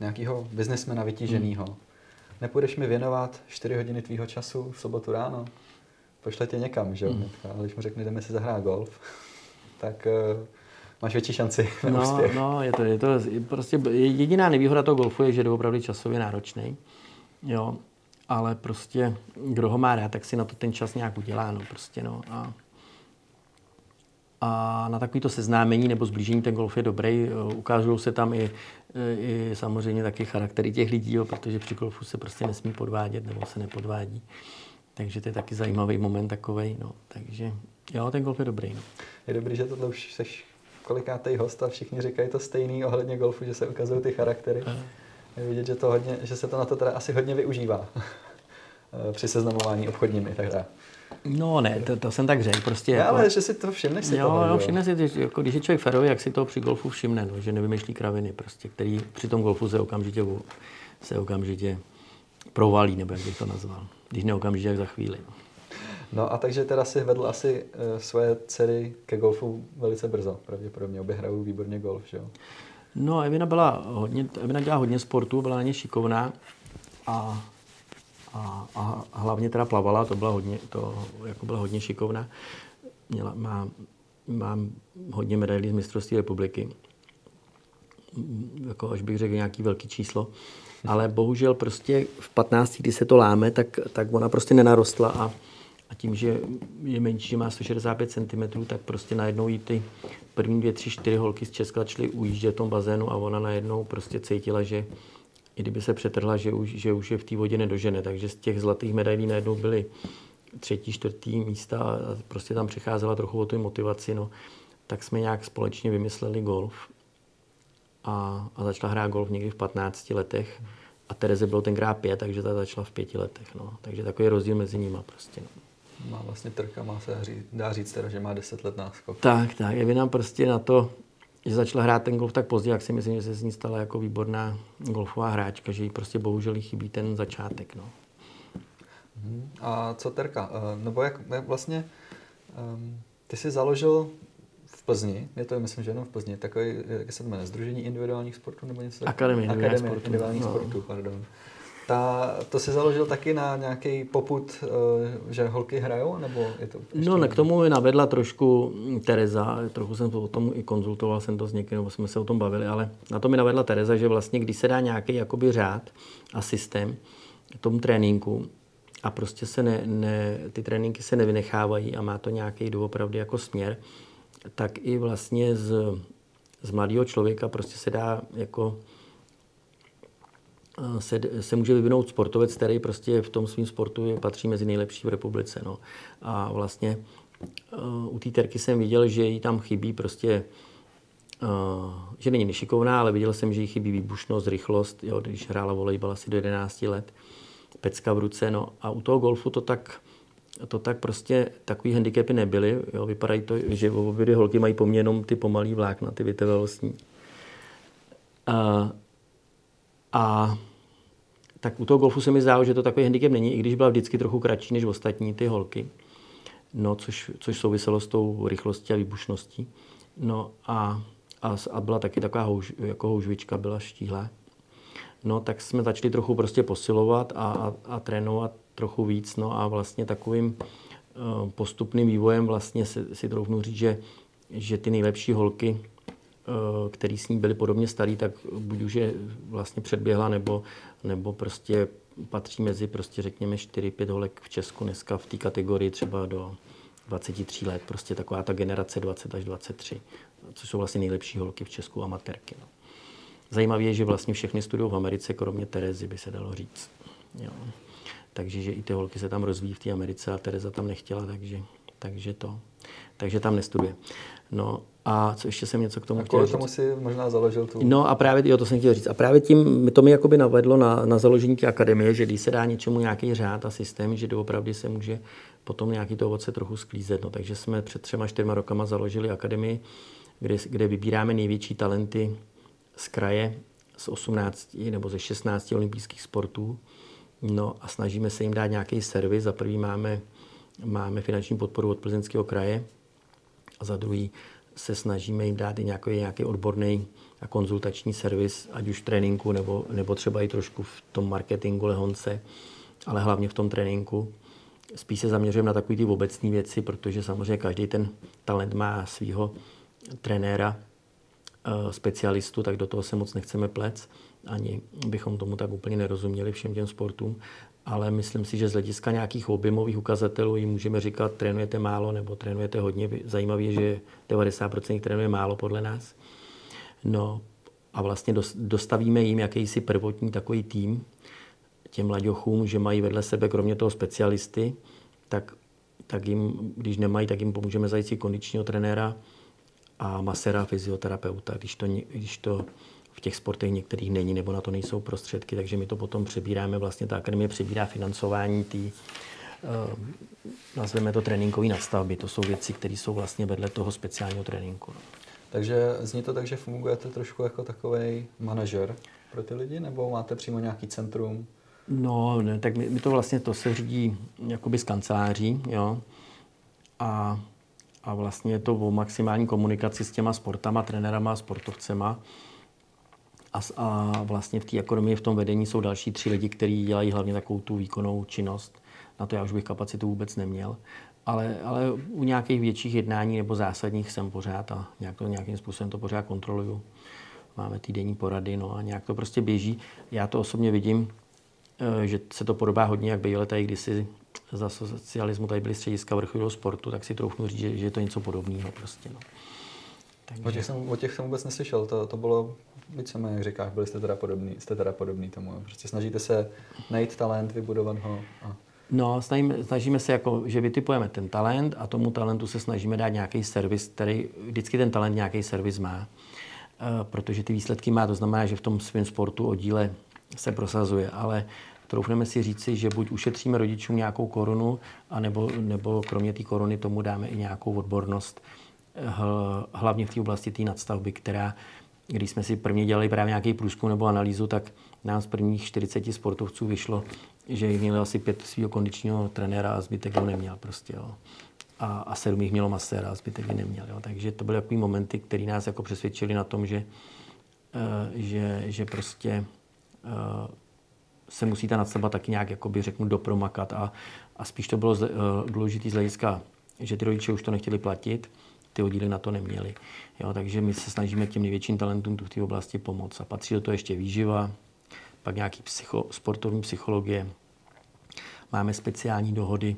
nějakého biznesmena vytíženého. Hmm. Nepůjdeš mi věnovat 4 hodiny tvýho času v sobotu ráno? Pošle tě někam, že jo? Hmm. Ale když mu řekne, jdeme si zahrát golf, tak uh, máš větší šanci na no, úspěch. No, je to, je to prostě jediná nevýhoda toho golfu je, že je opravdu časově náročný. Jo, ale prostě kdo ho má rád, tak si na to ten čas nějak udělá, no prostě, no. A, a na takovýto seznámení nebo zblížení ten golf je dobrý. Ukážou se tam i, i samozřejmě taky charaktery těch lidí, jo, protože při golfu se prostě nesmí podvádět nebo se nepodvádí. Takže to je taky zajímavý moment takový. No. Takže jo, ten golf je dobrý. No. Je dobrý, že tohle už seš kolikátej host a všichni říkají to stejný ohledně golfu, že se ukazují ty charaktery. Je vidět, že, to hodně, že se to na to teda asi hodně využívá při seznamování obchodními. Tak dále. No ne, to, to jsem tak řekl. Prostě jako, ale že si to všimneš si jo, toho, jo, všimne si, že, jako, když je člověk ferový, jak si to při golfu všimne, no, že nevymýšlí kraviny, prostě, který při tom golfu se okamžitě, se okamžitě provalí, nebo jak bych to nazval. Když ne okamžitě, jak za chvíli. No. No a takže teda si vedl asi uh, svoje dcery ke golfu velice brzo, pravděpodobně. Obě hrajou výborně golf, že jo? No, Evina byla hodně, Evina dělá hodně sportu, byla na ně šikovná a, a, a hlavně teda plavala, to byla hodně, to jako byla hodně šikovná. Měla, má, mám hodně medailí z mistrovství republiky. Jako až bych řekl nějaký velký číslo. Ale bohužel prostě v 15, kdy se to láme, tak, tak ona prostě nenarostla a, a tím, že je menší, že má 165 cm, tak prostě najednou jí ty první dvě, tři, čtyři holky z Česka začaly ujíždět v tom bazénu a ona najednou prostě cítila, že i kdyby se přetrhla, že už, že už je v té vodě nedožene. Takže z těch zlatých medailí najednou byly třetí, čtvrtý místa a prostě tam přicházela trochu o tu motivaci. No. Tak jsme nějak společně vymysleli golf a, a začala hrát golf někdy v 15 letech. A Tereze bylo tenkrát pět, takže ta začala v pěti letech. No. Takže takový rozdíl mezi nimi prostě. No má vlastně trka, má se říct, dá říct teda, že má 10 let náskok. Tak, tak. Je nám prostě na to, že začala hrát ten golf tak pozdě, jak si myslím, že se z ní stala jako výborná golfová hráčka, že jí prostě bohužel chybí ten začátek. No. Mhm. A co Terka? Eh, nebo jak, jak vlastně, um, ty jsi založil v Plzni, je to myslím, že jenom v Plzni, takový, jak se to jmenuje, Združení individuálních sportů nebo něco Akademie, Akademie sportu. individuálních no. sportů, pardon. Ta, to si založil taky na nějaký poput, eh, že holky hrajou, nebo je to No, ne, k tomu mi navedla trošku Tereza, trochu jsem o tom i konzultoval jsem to s někým, nebo jsme se o tom bavili, ale na to mi navedla Tereza, že vlastně, když se dá nějaký jakoby řád a systém tomu tréninku, a prostě se ne, ne, ty tréninky se nevynechávají a má to nějaký doopravdy jako směr, tak i vlastně z, z mladého člověka prostě se dá jako se, se může vyvinout sportovec, který prostě v tom svém sportu je, patří mezi nejlepší v republice. No. A vlastně uh, u té terky jsem viděl, že jí tam chybí prostě, uh, že není nešikovná, ale viděl jsem, že jí chybí výbušnost, rychlost, jo, když hrála volejbal asi do 11 let, pecka v ruce. No. A u toho golfu to tak, to tak prostě takový handicapy nebyly. Jo. Vypadají to, že obě holky mají po jenom ty pomalý vlákna, ty vytrvalostní. Uh, a tak u toho golfu se mi zdálo, že to takový handicap není, i když byla vždycky trochu kratší než ostatní ty holky. No, což, což souviselo s tou rychlostí a výbušností. No a, a, a byla taky taková houž, jako houžvička, byla štíhlá. No, tak jsme začali trochu prostě posilovat a, a, a trénovat trochu víc. No a vlastně takovým uh, postupným vývojem vlastně si, si troufnu říct, že, že ty nejlepší holky Eh, který s ní byli podobně starý, tak buď už je vlastně předběhla, nebo, nebo prostě patří mezi prostě řekněme 4-5 holek v Česku dneska v té kategorii třeba do 23 let, prostě taková ta generace 20 až 23, což jsou vlastně nejlepší holky v Česku amatérky. No. Zajímavé je, že vlastně všechny studují v Americe, kromě Terezy, by se dalo říct. Jo. Takže že i ty holky se tam rozvíjí v té Americe a Tereza tam nechtěla, takže, takže to. Takže tam nestuduje. No a co ještě jsem něco k tomu a chtěl říct. tomu si možná založil tu... No a právě, jo, to jsem chtěl říct. A právě tím, to mi jakoby navedlo na, na založení té akademie, že když se dá něčemu nějaký řád a systém, že doopravdy se může potom nějaký to ovoce trochu sklízet. No, takže jsme před třema, čtyřma rokama založili akademii, kde, kde vybíráme největší talenty z kraje z 18 nebo ze 16 olympijských sportů. No a snažíme se jim dát nějaký servis. Za prvý máme, máme finanční podporu od Plzeňského kraje a za druhý se snažíme jim dát i nějaký, nějaký odborný a konzultační servis, ať už v tréninku, nebo, nebo třeba i trošku v tom marketingu lehonce, ale hlavně v tom tréninku. Spíš se zaměřujeme na takové ty obecné věci, protože samozřejmě každý ten talent má svého trenéra, eh, specialistu, tak do toho se moc nechceme plec. Ani bychom tomu tak úplně nerozuměli všem těm sportům ale myslím si, že z hlediska nějakých objemových ukazatelů jim můžeme říkat, trénujete málo nebo trénujete hodně. Zajímavé je, že 90% trénuje málo podle nás. No a vlastně dostavíme jim jakýsi prvotní takový tým, těm mladěchům, že mají vedle sebe kromě toho specialisty, tak, tak jim, když nemají, tak jim pomůžeme zajít si kondičního trenéra a masera, fyzioterapeuta, když to, když to v těch sportech některých není nebo na to nejsou prostředky, takže my to potom přebíráme, vlastně ta akademie přebírá financování té, uh, nazveme to tréninkové nadstavby. To jsou věci, které jsou vlastně vedle toho speciálního tréninku. No. Takže zní to tak, že fungujete trošku jako takový manažer pro ty lidi, nebo máte přímo nějaký centrum? No, ne, tak my, my to vlastně, to se řídí jakoby z kanceláří, jo. A, a vlastně je to o maximální komunikaci s těma sportama, trenérama a sportovcema a, a vlastně v té ekonomii, v tom vedení jsou další tři lidi, kteří dělají hlavně takovou tu výkonnou činnost. Na to já už bych kapacitu vůbec neměl. Ale, ale u nějakých větších jednání nebo zásadních jsem pořád a nějak to, nějakým způsobem to pořád kontroluju. Máme týdenní porady, no a nějak to prostě běží. Já to osobně vidím, eh, že se to podobá hodně, jak bylo tady kdysi za socialismu tady byly střediska vrcholového sportu, tak si troufnu říct, že, že je to něco podobného prostě. No. Takže... O, těch jsem, o těch jsem vůbec neslyšel, to, to bylo víceméně, jak říkáš, byli jste teda podobný, jste teda podobný tomu. Prostě snažíte se najít talent, vybudovat ho. A... No, snažíme, snažíme se jako, že vytipujeme ten talent a tomu talentu se snažíme dát nějaký servis, který vždycky ten talent nějaký servis má. E, protože ty výsledky má, to znamená, že v tom svém sportu oddíle se prosazuje, ale troufneme si říci, že buď ušetříme rodičům nějakou korunu, anebo, nebo kromě té koruny tomu dáme i nějakou odbornost, hlavně v té oblasti té nadstavby, která když jsme si prvně dělali právě nějaký průzkum nebo analýzu, tak nám z prvních 40 sportovců vyšlo, že jich měli asi pět svého kondičního trenéra a zbytek ho neměl prostě. Jo. A, a sedm jich mělo maséra a zbytek je neměl. Jo. Takže to byly takové momenty, které nás jako přesvědčili na tom, že, uh, že, že prostě uh, se musí ta nadstavba taky nějak, jakoby řeknu, dopromakat a, a spíš to bylo uh, důležité z hlediska, že ty rodiče už to nechtěli platit, ty oddíly na to neměli. Jo, takže my se snažíme těm největším talentům tu v té oblasti pomoct. A patří do toho ještě výživa, pak nějaký psycho, sportovní psychologie. Máme speciální dohody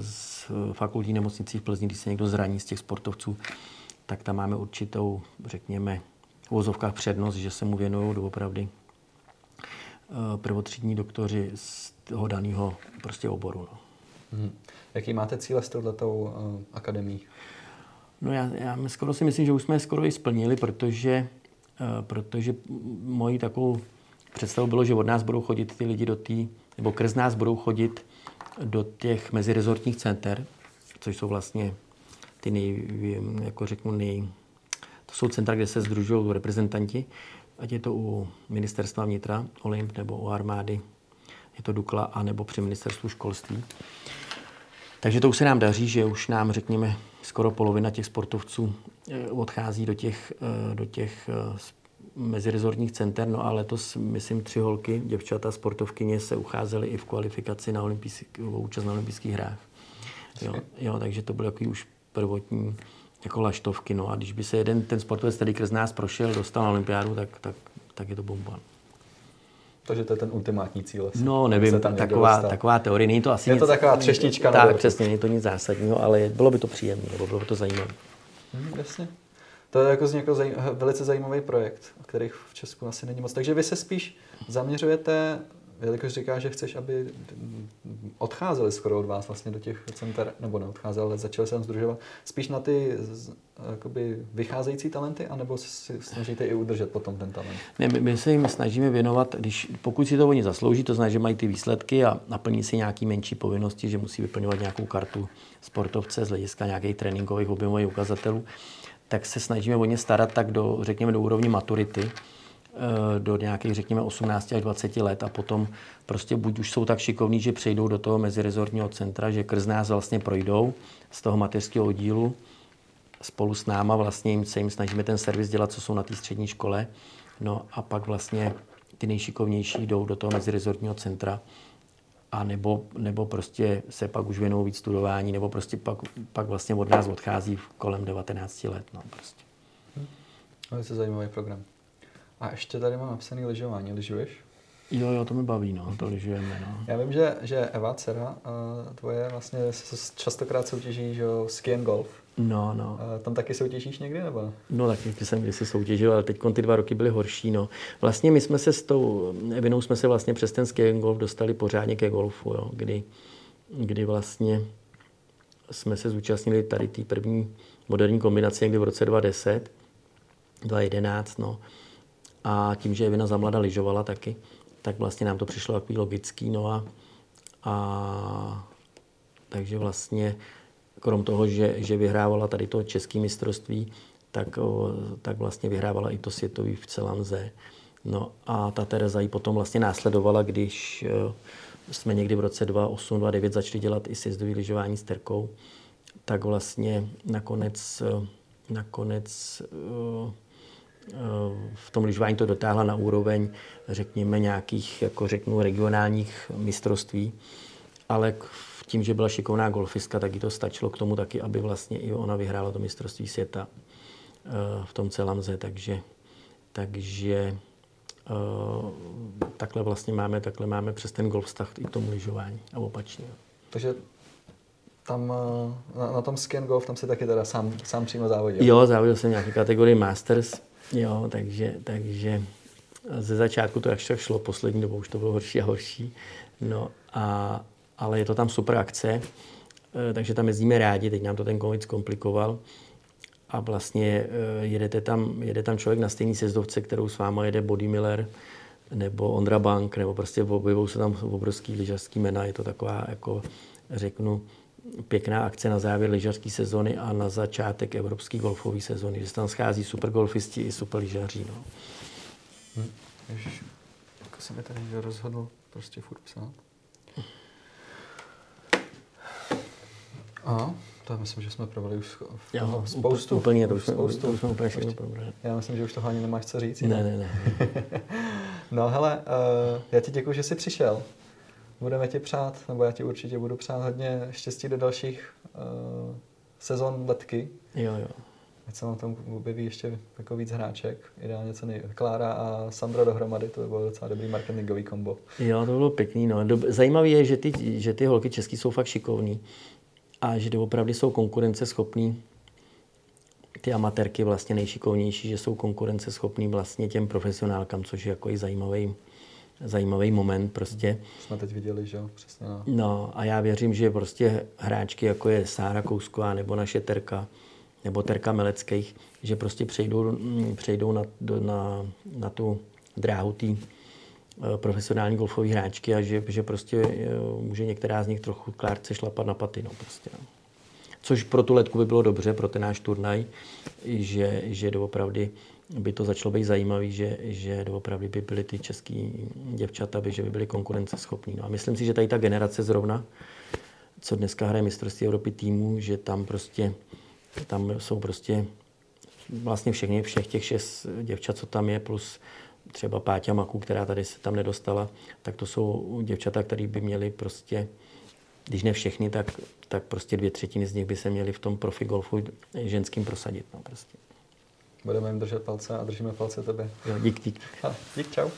s eh, fakultní nemocnicí v Plzni, když se někdo zraní z těch sportovců, tak tam máme určitou, řekněme, v vozovkách přednost, že se mu věnují doopravdy eh, prvotřídní doktoři z toho daného prostě oboru. No. Hmm. Jaký máte cíle s touhletou uh, akademií? No já, já skoro si myslím, že už jsme je skoro i splnili, protože, uh, protože mojí takovou představu bylo, že od nás budou chodit ty lidi do té, nebo krz nás budou chodit do těch mezirezortních center, což jsou vlastně ty nej, jako řeknu, nej, to jsou centra, kde se združují reprezentanti, ať je to u ministerstva vnitra, Olymp nebo u armády, je to Dukla, anebo při ministerstvu školství. Takže to už se nám daří, že už nám, řekněme, skoro polovina těch sportovců eh, odchází do těch, eh, do těch eh, mezirezortních center, no a letos, myslím, tři holky, děvčata, sportovkyně se ucházely i v kvalifikaci na účast na olympijských hrách. Jo, jo, takže to bylo takový už prvotní jako laštovky. No a když by se jeden ten sportovec tady krz nás prošel, dostal na olympiádu, tak, tak, tak je to bomba. Takže to je ten ultimátní cíl. Asi. No, nevím, taková, taková teorie. Není to asi je nic, to taková třešnička. Tak, přesně, není to nic zásadního, ale bylo by to příjemné, nebo bylo by to zajímavé. Hmm, jasně. To je jako z někoho zaj- velice zajímavý projekt, o kterých v Česku asi není moc. Takže vy se spíš zaměřujete jelikož říká, že chceš, aby odcházeli skoro od vás vlastně do těch center, nebo neodcházeli, ale začali se tam združovat, spíš na ty jakoby, vycházející talenty, anebo si snažíte i udržet potom ten talent? Ne, my, my se jim snažíme věnovat, když, pokud si to oni zaslouží, to znamená, že mají ty výsledky a naplní si nějaký menší povinnosti, že musí vyplňovat nějakou kartu sportovce z hlediska nějakých tréninkových objemových ukazatelů, tak se snažíme o ně starat tak do, řekněme, do úrovně maturity, do nějakých, řekněme, 18 až 20 let a potom prostě buď už jsou tak šikovní, že přejdou do toho mezirezortního centra, že krz nás vlastně projdou z toho mateřského oddílu spolu s náma vlastně jim, se jim snažíme ten servis dělat, co jsou na té střední škole. No a pak vlastně ty nejšikovnější jdou do toho mezirezortního centra a nebo, nebo prostě se pak už věnují víc studování, nebo prostě pak, pak vlastně od nás odchází kolem 19 let. No, prostě. Hmm. To je zajímavý program. A ještě tady mám napsaný lyžování. Lyžuješ? Jo, jo, to mi baví, no, to lyžujeme, no. Já vím, že, že Eva, dcera, tvoje vlastně častokrát soutěží, že ski and golf. No, no. Tam taky soutěžíš někdy, nebo? No, taky jsem kdysi soutěžil, ale teď ty dva roky byly horší, no. Vlastně my jsme se s tou Evinou jsme se vlastně přes ten ski and golf dostali pořádně ke golfu, jo, kdy, kdy vlastně jsme se zúčastnili tady té první moderní kombinace někdy v roce 2010, 2011, no a tím, že Evina zamlada lyžovala taky, tak vlastně nám to přišlo takový logický. No a, a takže vlastně krom toho, že, že vyhrávala tady to české mistrovství, tak, tak vlastně vyhrávala i to světový v celém ze. No a ta Tereza ji potom vlastně následovala, když o, jsme někdy v roce 2008, 2009 začali dělat i sjezdový lyžování s Terkou, tak vlastně nakonec, nakonec o, v tom lyžování to dotáhla na úroveň, řekněme, nějakých, jako řeknu, regionálních mistrovství, ale tím, že byla šikovná golfistka, tak jí to stačilo k tomu taky, aby vlastně i ona vyhrála to mistrovství světa eh, v tom celamze, takže, takže eh, takhle vlastně máme, takhle máme přes ten golf vztah i k tomu lyžování a opačně. Takže tam eh, na, na tom skin golf, tam se taky teda sám, sám přímo závodil. Jo, závodil jsem nějaké kategorii Masters, Jo, takže, takže ze začátku to jak šlo, poslední dobou už to bylo horší a horší. No a, ale je to tam super akce, eh, takže tam jezdíme rádi, teď nám to ten covid komplikoval. A vlastně eh, jedete tam, jede tam člověk na stejný sezdovce, kterou s váma jede Body Miller, nebo Ondra Bank, nebo prostě objevují se tam obrovský lyžařský jména. Je to taková, jako řeknu, pěkná akce na závěr lyžařské sezony a na začátek evropské golfové sezony, že se tam schází super golfisti i super lyžaři. No. Hm. Ježiš, jako se mi tady rozhodl prostě furt psát. A to já myslím, že jsme probrali už jo, spoustu. Úplně, to už jsme, spoustu. To už jsme úplně všechno probrali. Já myslím, že už toho ani nemáš co říct. Ne, ne, ne. no hele, uh, já ti děkuji, že jsi přišel budeme ti přát, nebo já ti určitě budu přát hodně štěstí do dalších uh, sezon letky. Jo, jo. Ať se vám tam objeví ještě jako víc hráček, ideálně co nej... Klára a Sandra dohromady, to by bylo docela dobrý marketingový kombo. Jo, to bylo pěkný. No. Zajímavé je, že ty, že ty holky český jsou fakt šikovní a že opravdu jsou konkurenceschopní ty amatérky vlastně nejšikovnější, že jsou konkurenceschopní vlastně těm profesionálkám, což je jako i zajímavý, zajímavý moment prostě. Jsme teď viděli, že jo, přesně. No. no a já věřím, že prostě hráčky, jako je Sára Kousková nebo naše Terka, nebo Terka Meleckých, že prostě přejdou, mm, přejdou na, na, na tu dráhu té eh, profesionální golfové hráčky a že, že prostě eh, může některá z nich trochu klárce šlapat na paty. No, prostě, no. Což pro tu letku by bylo dobře, pro ten náš turnaj, že, že doopravdy by to začalo být zajímavé, že, že doopravdy by byly ty český děvčata, by, že by byly konkurenceschopní. No a myslím si, že tady ta generace zrovna, co dneska hraje mistrovství Evropy týmu, že tam prostě, tam jsou prostě vlastně všechny, všech těch šest děvčat, co tam je, plus třeba Páťa Maku, která tady se tam nedostala, tak to jsou děvčata, které by měly prostě, když ne všechny, tak, tak prostě dvě třetiny z nich by se měly v tom profi golfu ženským prosadit. No, prostě. Budeme jim držet palce a držíme palce tebe. Jo, dík, dík. dík, čau.